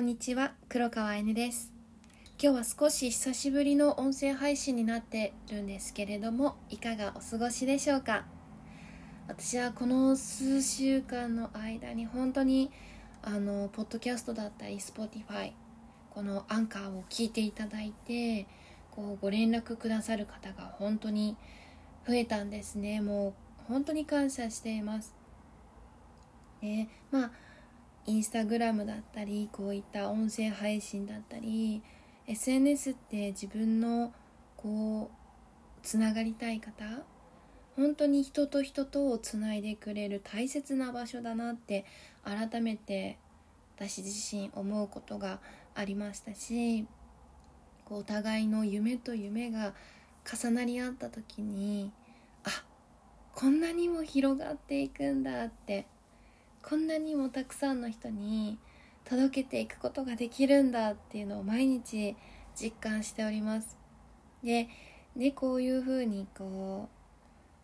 んにちは黒川えねです。今日は少し久しぶりの音声配信になってるんですけれどもいかがお過ごしでしょうか？私はこの数週間の間に本当にあのポッドキャストだったり Spotify このアンカーを聞いていただいてこうご連絡くださる方が本当に増えたんですね。もう本当に感謝しています。ねまあインスタグラムだったりこういった音声配信だったり SNS って自分のこうつながりたい方本当に人と人とをつないでくれる大切な場所だなって改めて私自身思うことがありましたしこうお互いの夢と夢が重なり合った時にあこんなにも広がっていくんだってこんなにもたくさんの人に届けていくことができるんだっていうのを毎日実感しております。ででこういうふうにこう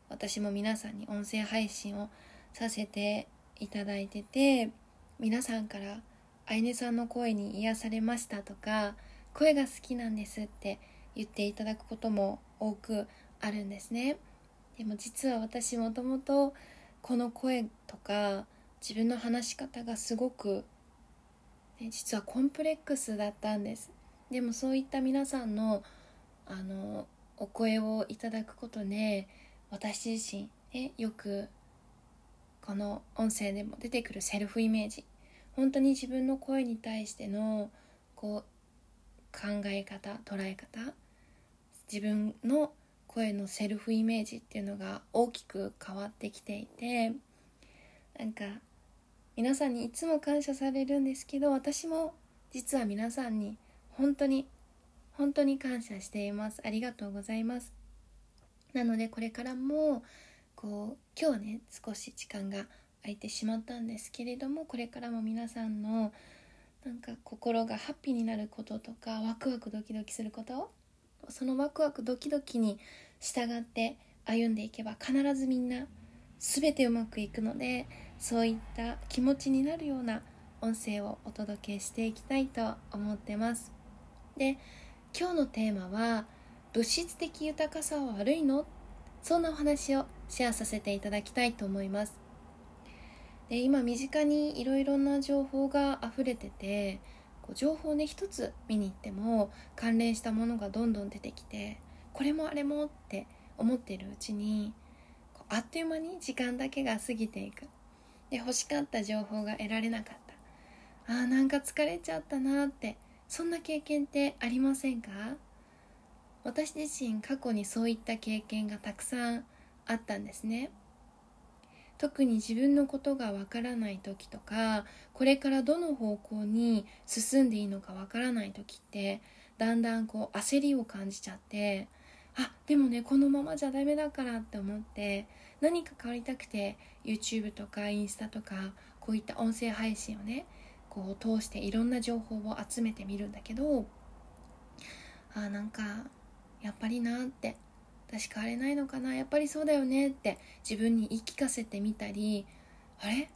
私も皆さんに音声配信をさせていただいてて皆さんからあいねさんの声に癒されましたとか声が好きなんですって言っていただくことも多くあるんですね。でも実は私もともとこの声とか自分の話し方がすごく、ね、実はコンプレックスだったんです。でもそういった皆さんのあのお声をいただくことで私自身、ね、よくこの音声でも出てくるセルフイメージ本当に自分の声に対してのこう考え方捉え方自分の声のセルフイメージっていうのが大きく変わってきていてなんか皆さんにいつも感謝されるんですけど私も実は皆さんに本当に本当に感謝しています。ありがとうございます。なのでこれからもこう今日はね少し時間が空いてしまったんですけれどもこれからも皆さんのなんか心がハッピーになることとかワクワクドキドキすることそのワクワクドキドキに従って歩んでいけば必ずみんな全てうまくいくのでそういった気持ちになるような音声をお届けしていきたいと思ってます。で今日のテーマは物質的豊かさは悪いの？そんなお話をシェアさせていただきたいと思います。で今身近にいろいろな情報が溢れててこう情報ね一つ見に行っても関連したものがどんどん出てきてこれもあれもって思ってるうちにあっという間に時間だけが過ぎていく。で欲しかった情報が得られなかった。あーなんか疲れちゃったなって。そんな経験ってありませんか？私自身過去にそういった経験がたくさんあったんですね。特に自分のことがわからない時とかこれからどの方向に進んでいいのかわからない時ってだんだんこう焦りを感じちゃってあでもねこのままじゃダメだからって思って何か変わりたくて YouTube とかインスタとかこういった音声配信をねこう通していろんな情報を集めてみるんだけどあなんかやっぱりなって私変われないのかなやっぱりそうだよねって自分に言い聞かせてみたりあれ？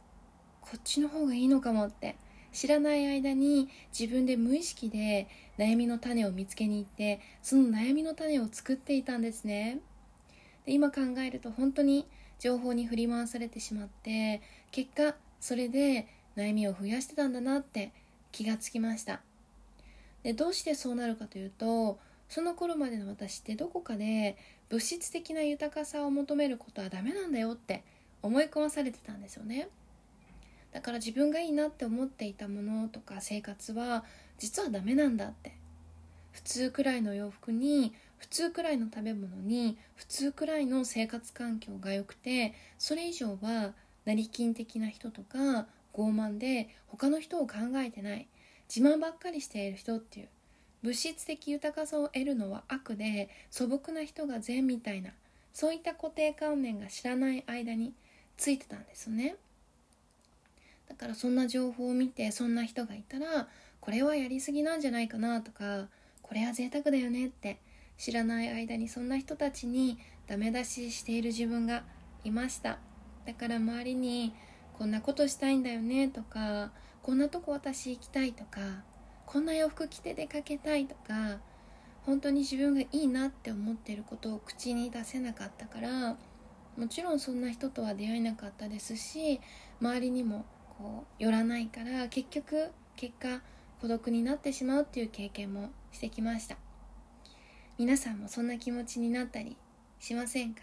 こっちの方がいいのかもって知らない間に自分で無意識で悩みの種を見つけに行ってその悩みの種を作っていたんですね。で今考えると本当に情報に振り回されてしまって結果それで悩みを増やしてたんだなって気がつきました。でどうしてそうなるかというとその頃までの私ってどこかで物質的な豊かさを求めることはダメなんだよって思い込まされてたんですよね。だから自分がいいなって思っていたものとか生活は実はダメなんだって普通くらいの洋服に普通くらいの食べ物に普通くらいの生活環境が良くてそれ以上は成金的な人とか傲慢で他の人を考えてない自慢ばっかりしている人っていう物質的豊かさを得るのは悪で素朴な人が善みたいなそういった固定観念が知らない間についてたんですよね。だからそんな情報を見てそんな人がいたらこれはやりすぎなんじゃないかなとかこれは贅沢だよねって知らない間にそんな人たちにダメ出ししている自分がいました。だから周りにこんなことしたいんだよねとかこんなとこ私行きたいとかこんな洋服着て出かけたいとか本当に自分がいいなって思ってることを口に出せなかったからもちろんそんな人とは出会えなかったですし周りにもこう寄らないから結局結果孤独になってしまうっていう経験もしてきました。皆さんもそんな気持ちになったりしませんか？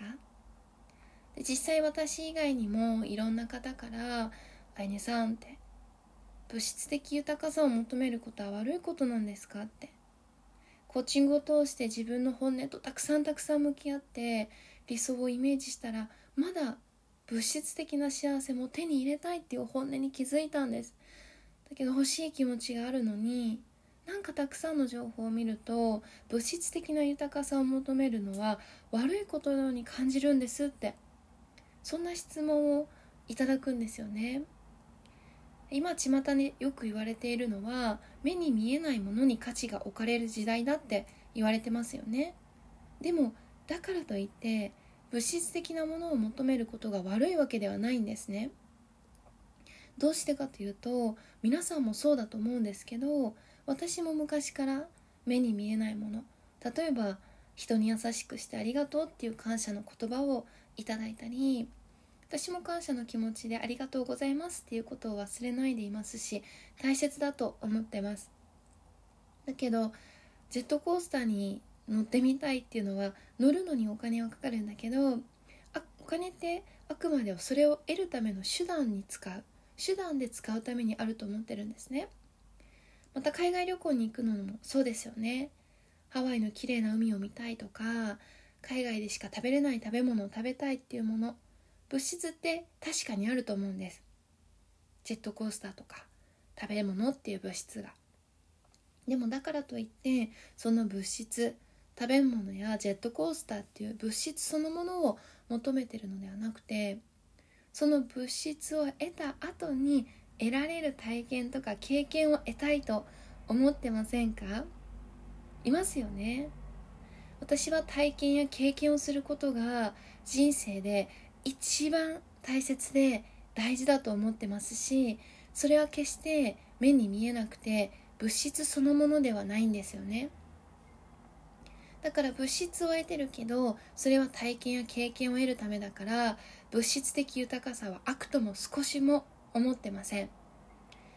で実際私以外にもいろんな方から「あいねさん」って「物質的豊かさを求めることは悪いことなんですか?」ってコーチングを通して自分の本音とたくさんたくさん向き合って理想をイメージしたらまだ物質的な幸せも手に入れたいっていう本音に気づいたんですだけど欲しい気持ちがあるのになんかたくさんの情報を見ると物質的な豊かさを求めるのは悪いことのように感じるんですって。そんな質問をいただくんですよね。今巷でよく言われているのは目に見えないものに価値が置かれる時代だって言われてますよね。でもだからといって物質的なものを求めることが悪いわけではないんですね。どうしてかというと皆さんもそうだと思うんですけど私も昔から目に見えないもの。例えば人に優しくしてありがとうっていう感謝の言葉をいただいたり私も感謝の気持ちでありがとうございますっていうことを忘れないでいますし大切だと思ってます。だけどジェットコースターに乗ってみたいっていうのは乗るのにお金はかかるんだけどあお金ってあくまでもそれを得るための手段に使う。手段で使うためにあると思ってるんですね。また海外旅行に行くのもそうですよね。ハワイの綺麗な海を見たいとか海外でしか食べれない食べ物を食べたいっていうもの物質って確かにあると思うんです。ジェットコースターとか食べ物っていう物質が。でもだからといってその物質食べ物やジェットコースターっていう物質そのものを求めてるのではなくてその物質を得た後に得られる体験とか経験を得たいと思ってませんか？いますよね。私は体験や経験をすることが人生で一番大切で大事だと思ってますしそれは決して目に見えなくて物質そのものではないんですよね。だから物質を得てるけどそれは体験や経験を得るためだから物質的豊かさは悪とも少しも思ってません。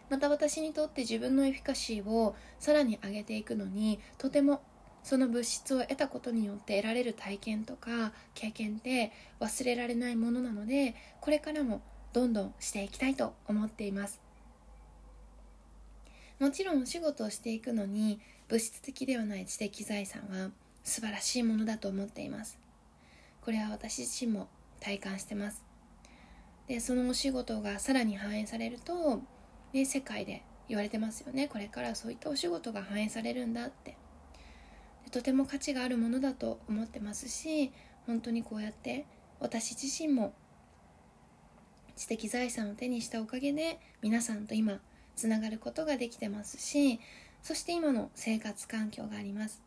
また私にとって自分のエフィカシーをさらに上げていくのにとてもその物質を得たことによって得られる体験とか経験って忘れられないものなのでこれからもどんどんしていきたいと思っています。もちろんお仕事をしていくのに物質的ではない知的財産は素晴らしいものだと思っています。これは私自身も体感してます。でそのお仕事がさらに反映されると、ね、世界で言われてますよね。これからそういったお仕事が反映されるんだって。とても価値があるものだと思ってますし本当にこうやって私自身も知的財産を手にしたおかげで皆さんと今つながることができてますしそして今の生活環境があります。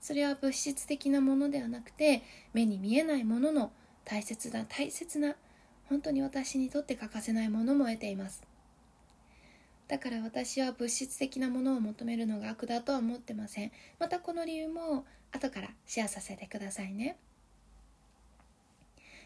それは物質的なものではなくて目に見えないものの大切な大切な本当に私にとって欠かせないものも得ています。だから私は物質的なものを求めるのが悪だとは思ってません。またこの理由も後からシェアさせてくださいね。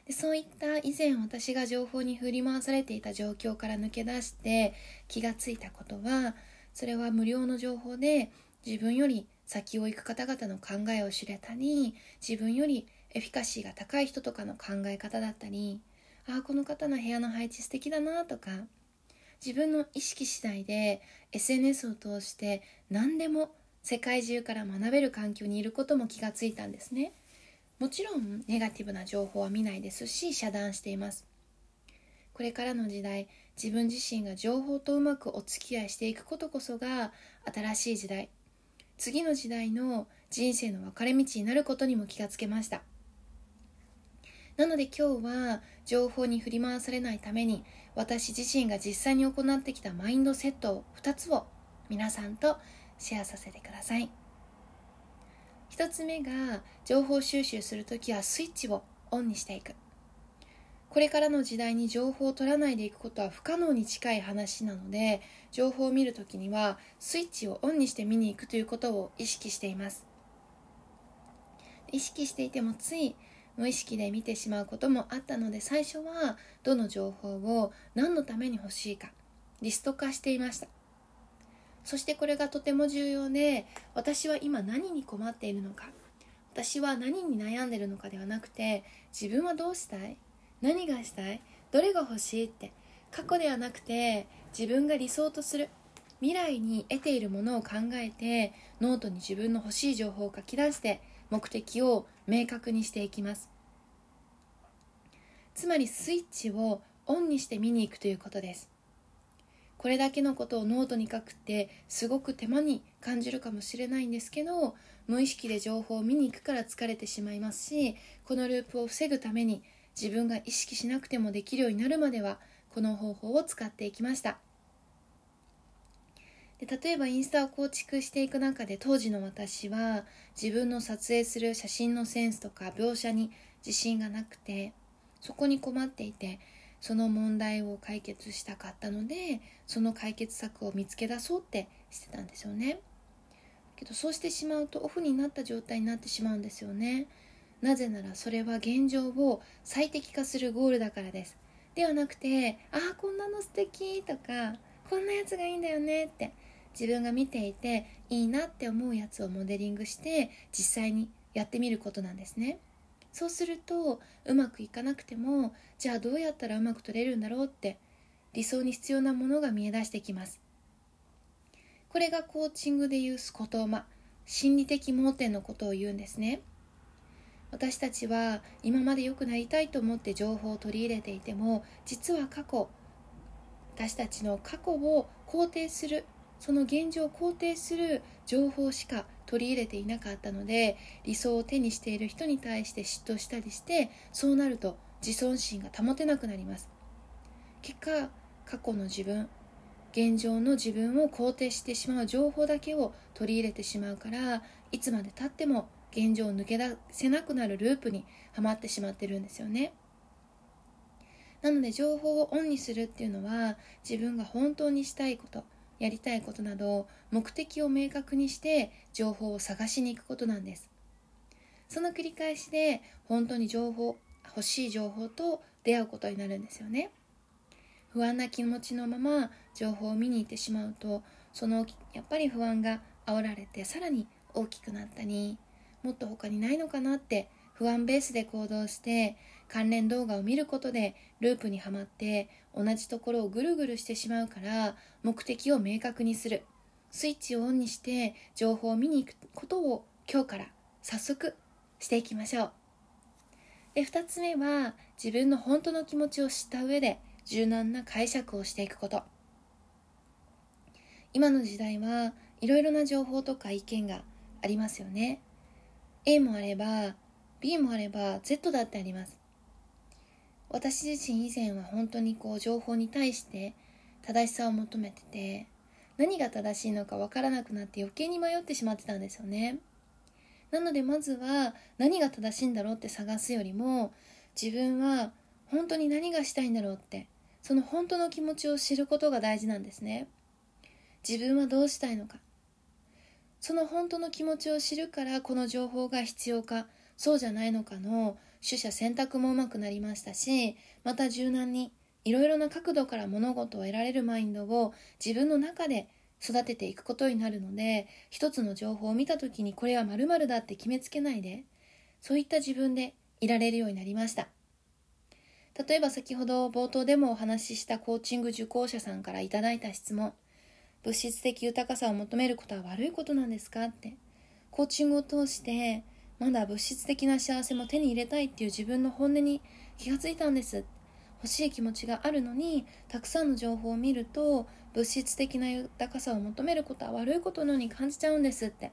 でそういった以前私が情報に振り回されていた状況から抜け出して気がついたことはそれは無料の情報で自分より先を行く方々の考えを知れたり自分よりエフィカシーが高い人とかの考え方だったりあこの方の部屋の配置素敵だなとか自分の意識次第で SNS を通して何でも世界中から学べる環境にいることも気がついたんですね。もちろんネガティブな情報は見ないですし遮断しています。これからの時代自分自身が情報とうまくお付き合いしていくことこそが新しい時代。次の時代の人生の分かれ道になることにも気がつけました。なので今日は情報に振り回されないために私自身が実際に行ってきたマインドセットを2つを皆さんとシェアさせてください。1つ目が情報収集するときはスイッチをオンにしていく。これからの時代に情報を取らないでいくことは不可能に近い話なので情報を見るときにはスイッチをオンにして見に行くということを意識しています。意識していてもつい無意識で見てしまうこともあったので最初はどの情報を何のために欲しいかリスト化していました。そしてこれがとても重要で私は今何に困っているのか私は何に悩んでるのかではなくて自分はどうしたい何がしたいどれが欲しいって過去ではなくて自分が理想とする未来に得ているものを考えてノートに自分の欲しい情報を書き出して目的を明確にしていきます。つまりスイッチをオンにして見に行くということです。これだけのことをノートに書くってすごく手間に感じるかもしれないんですけど無意識で情報を見に行くから疲れてしまいますしこのループを防ぐために自分が意識しなくてもできるようになるまではこの方法を使っていきました。で例えばインスタを構築していく中で当時の私は自分の撮影する写真のセンスとか描写に自信がなくてそこに困っていてその問題を解決したかったのでその解決策を見つけ出そうってしてたんですよね。けどそうしてしまうとオフになった状態になってしまうんですよね。なぜならそれは現状を最適化するゴールだからです。ではなくてああこんなの素敵とかこんなやつがいいんだよねって自分が見ていていいなって思うやつをモデリングして実際にやってみることなんですね。そうするとうまくいかなくてもじゃあどうやったらうまく取れるんだろうって理想に必要なものが見え出してきます。これがコーチングでいう言葉心理的盲点のことを言うんですね。私たちは今まで良くなりたいと思って情報を取り入れていても実は過去私たちの過去を肯定するその現状を肯定する情報しか取り入れていなかったので理想を手にしている人に対して嫉妬したりしてそうなると自尊心が保てなくなります。結果過去の自分現状の自分を肯定してしまう情報だけを取り入れてしまうからいつまでたっても現状を抜け出せなくなるループにはまってしまってるんですよね。なので情報をオンにするっていうのは自分が本当にしたいことやりたいことなど目的を明確にして情報を探しに行くことなんです。その繰り返しで本当に情報欲しい情報と出会うことになるんですよね。不安な気持ちのまま情報を見に行ってしまうとそのやっぱり不安が煽られてさらに大きくなったりもっと他にないのかなって不安ベースで行動して関連動画を見ることでループにはまって同じところをぐるぐるしてしまうから目的を明確にする。スイッチをオンにして情報を見に行くことを今日から早速していきましょう。で2つ目は自分の本当の気持ちを知った上で柔軟な解釈をしていくこと。今の時代はいろいろな情報とか意見がありますよね。A もあれば B もあれば Z だってあります。私自身以前は本当にこう情報に対して正しさを求めてて何が正しいのか分からなくなって余計に迷ってしまってたんですよね。なのでまずは何が正しいんだろうって探すよりも自分は本当に何がしたいんだろうってその本当の気持ちを知ることが大事なんですね。自分はどうしたいのか。その本当の気持ちを知るからこの情報が必要かそうじゃないのかの取捨選択もうまくなりましたしまた柔軟にいろいろな角度から物事を得られるマインドを自分の中で育てていくことになるので一つの情報を見た時にこれは〇〇だって決めつけないでそういった自分でいられるようになりました。例えば先ほど冒頭でもお話ししたコーチング受講者さんからいただいた質問。物質的豊かさを求めることは悪いことなんですかって。コーチングを通してまだ物質的な幸せも手に入れたいっていう自分の本音に気がついたんです。欲しい気持ちがあるのにたくさんの情報を見ると物質的な豊かさを求めることは悪いことのように感じちゃうんですって。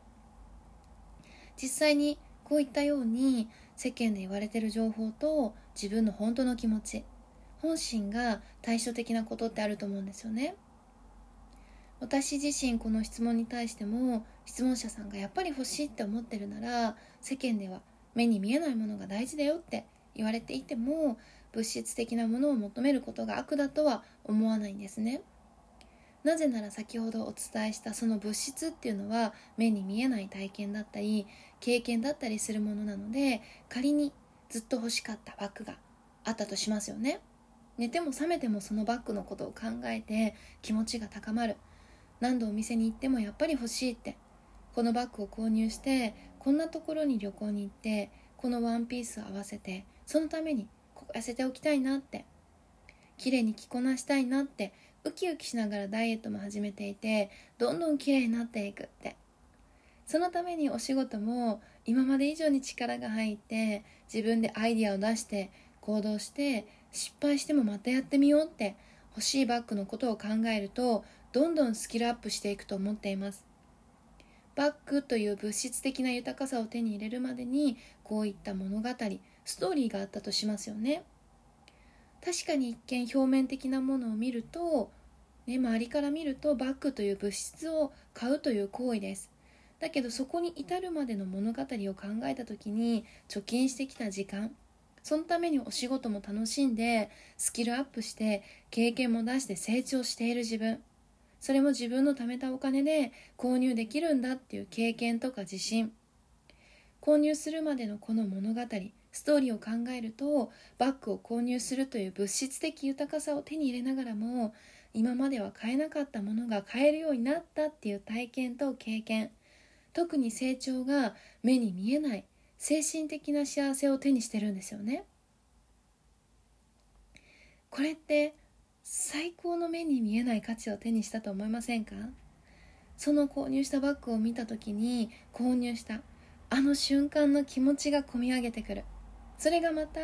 実際にこういったように世間で言われてる情報と自分の本当の気持ち本心が対照的なことってあると思うんですよね。私自身この質問に対しても質問者さんがやっぱり欲しいって思ってるなら世間では目に見えないものが大事だよって言われていても物質的なものを求めることが悪だとは思わないんですね。なぜなら先ほどお伝えしたその物質っていうのは目に見えない体験だったり経験だったりするものなので仮にずっと欲しかったバッグがあったとしますよね。寝ても覚めてもそのバッグのことを考えて気持ちが高まる。何度お店に行ってもやっぱり欲しいって。このバッグを購入してこんなところに旅行に行ってこのワンピースを合わせてそのためにここ痩せておきたいなって。綺麗に着こなしたいなってウキウキしながらダイエットも始めていてどんどん綺麗になっていくって。そのためにお仕事も今まで以上に力が入って自分でアイディアを出して行動して失敗してもまたやってみようって欲しいバッグのことを考えるとどんどんスキルアップしていくと思っています。バッグという物質的な豊かさを手に入れるまでにこういった物語ストーリーがあったとしますよね。確かに一見表面的なものを見ると、ね、周りから見るとバッグという物質を買うという行為です。だけどそこに至るまでの物語を考えた時に貯金してきた時間そのためにお仕事も楽しんでスキルアップして経験も出して成長している自分。それも自分の貯めたお金で購入できるんだっていう経験とか自信。購入するまでのこの物語ストーリーを考えるとバッグを購入するという物質的豊かさを手に入れながらも今までは買えなかったものが買えるようになったっていう体験と経験。特に成長が目に見えない精神的な幸せを手にしてるんですよね。これって最高の目に見えない価値を手にしたと思いませんか？その購入したバッグを見た時に購入したあの瞬間の気持ちがこみ上げてくる。それがまた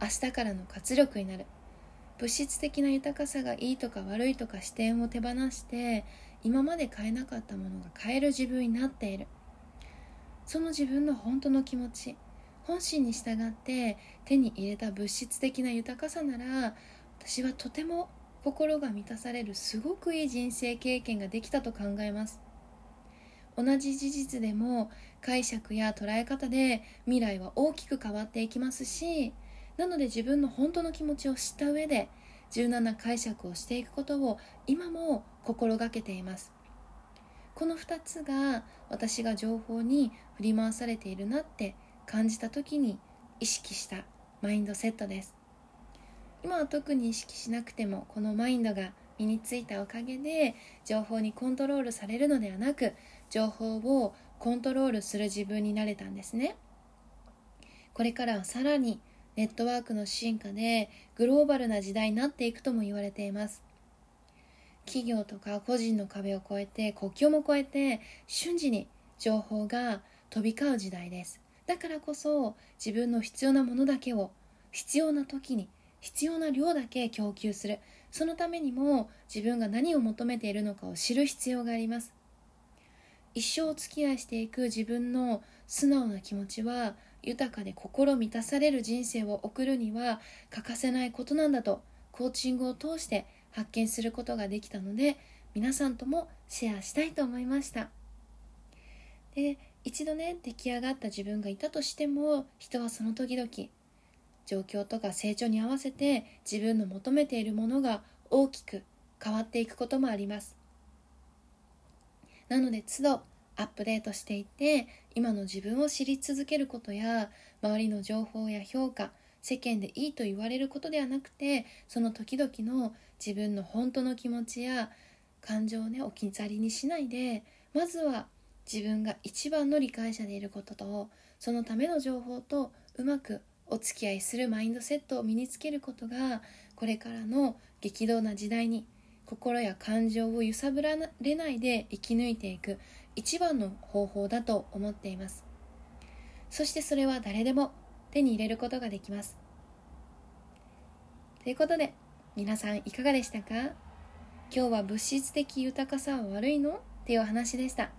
明日からの活力になる。物質的な豊かさがいいとか悪いとか視点を手放して今まで買えなかったものが買える自分になっている。その自分の本当の気持ち本心に従って手に入れた物質的な豊かさなら私はとても心が満たされるすごくいい人生経験ができたと考えます。同じ事実でも解釈や捉え方で未来は大きく変わっていきますしなので自分の本当の気持ちを知った上で柔軟な解釈をしていくことを今も心がけています。この2つが私が情報に振り回されているなって感じた時に意識したマインドセットです。今は特に意識しなくてもこのマインドが身についたおかげで情報にコントロールされるのではなく情報をコントロールする自分になれたんですね。これからはさらにネットワークの進化でグローバルな時代になっていくとも言われています。企業とか個人の壁を越えて国境も越えて瞬時に情報が飛び交う時代です。だからこそ自分の必要なものだけを必要な時に必要な量だけ供給する。そのためにも自分が何を求めているのかを知る必要があります。一生お付き合いしていく自分の素直な気持ちは豊かで心満たされる人生を送るには欠かせないことなんだとコーチングを通して発見することができたので皆さんともシェアしたいと思いました。で一度ね出来上がった自分がいたとしても人はその時々状況とか成長に合わせて自分の求めているものが大きく変わっていくこともあります。なので都度アップデートしていって今の自分を知り続けることや周りの情報や評価世間でいいと言われることではなくてその時々の自分の本当の気持ちや感情をね置き去りにしないでまずは自分が一番の理解者でいることとそのための情報とうまくお付き合いするマインドセットを身につけることがこれからの激動な時代に心や感情を揺さぶられないで生き抜いていく一番の方法だと思っています。そしてそれは誰でも手に入れることができます。ということで皆さんいかがでしたか？今日は物質的豊かさは悪いの？っていう話でした。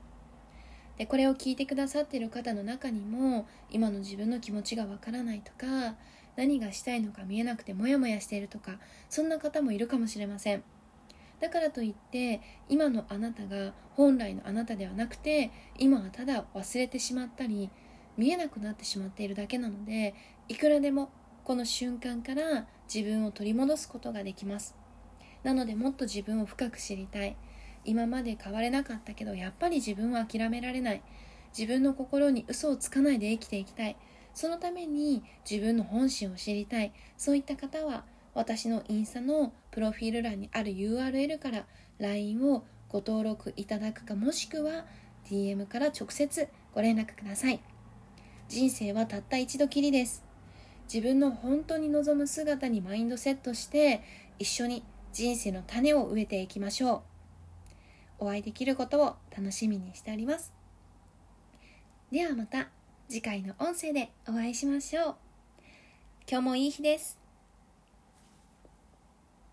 でこれを聞いてくださってる方の中にも今の自分の気持ちがわからないとか何がしたいのか見えなくてモヤモヤしているとかそんな方もいるかもしれません。だからといって今のあなたが本来のあなたではなくて今はただ忘れてしまったり見えなくなってしまっているだけなのでいくらでもこの瞬間から自分を取り戻すことができます。なのでもっと自分を深く知りたい。今まで変われなかったけどやっぱり自分は諦められない。自分の心に嘘をつかないで生きていきたい。そのために自分の本心を知りたい。そういった方は私のインスタのプロフィール欄にある URL から LINE をご登録いただくかもしくは DM から直接ご連絡ください。人生はたった一度きりです。自分の本当に望む姿にマインドセットして一緒に人生の種を植えていきましょう。お会いできることを楽しみにしております。ではまた次回の音声でお会いしましょう。今日もいい日です。